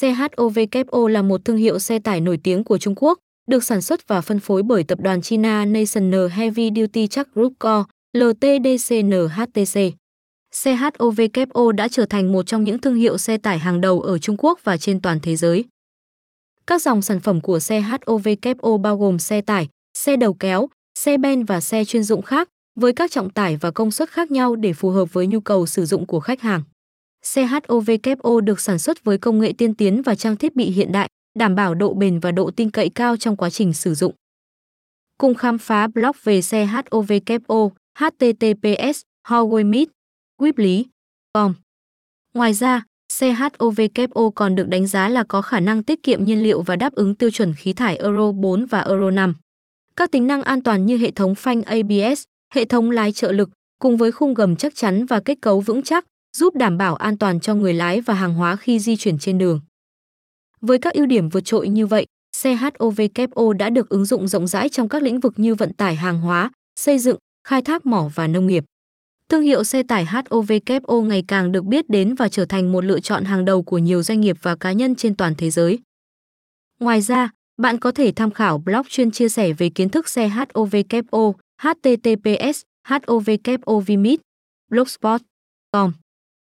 Chovko là một thương hiệu xe tải nổi tiếng của Trung Quốc, được sản xuất và phân phối bởi tập đoàn China National Heavy Duty Truck Group Co. LTDCNHTC. Chovko đã trở thành một trong những thương hiệu xe tải hàng đầu ở Trung Quốc và trên toàn thế giới. Các dòng sản phẩm của Chovko bao gồm xe tải, xe đầu kéo, xe ben và xe chuyên dụng khác, với các trọng tải và công suất khác nhau để phù hợp với nhu cầu sử dụng của khách hàng. CHOVKO được sản xuất với công nghệ tiên tiến và trang thiết bị hiện đại, đảm bảo độ bền và độ tin cậy cao trong quá trình sử dụng. Cùng khám phá blog về CHOVKO, https howaymit lý com Ngoài ra, CHOVKO còn được đánh giá là có khả năng tiết kiệm nhiên liệu và đáp ứng tiêu chuẩn khí thải Euro 4 và Euro 5. Các tính năng an toàn như hệ thống phanh ABS, hệ thống lái trợ lực cùng với khung gầm chắc chắn và kết cấu vững chắc giúp đảm bảo an toàn cho người lái và hàng hóa khi di chuyển trên đường. Với các ưu điểm vượt trội như vậy, xe HOVKO đã được ứng dụng rộng rãi trong các lĩnh vực như vận tải hàng hóa, xây dựng, khai thác mỏ và nông nghiệp. Thương hiệu xe tải HOVKO ngày càng được biết đến và trở thành một lựa chọn hàng đầu của nhiều doanh nghiệp và cá nhân trên toàn thế giới. Ngoài ra, bạn có thể tham khảo blog chuyên chia sẻ về kiến thức xe HOVKO https hovkovimit blogspot.com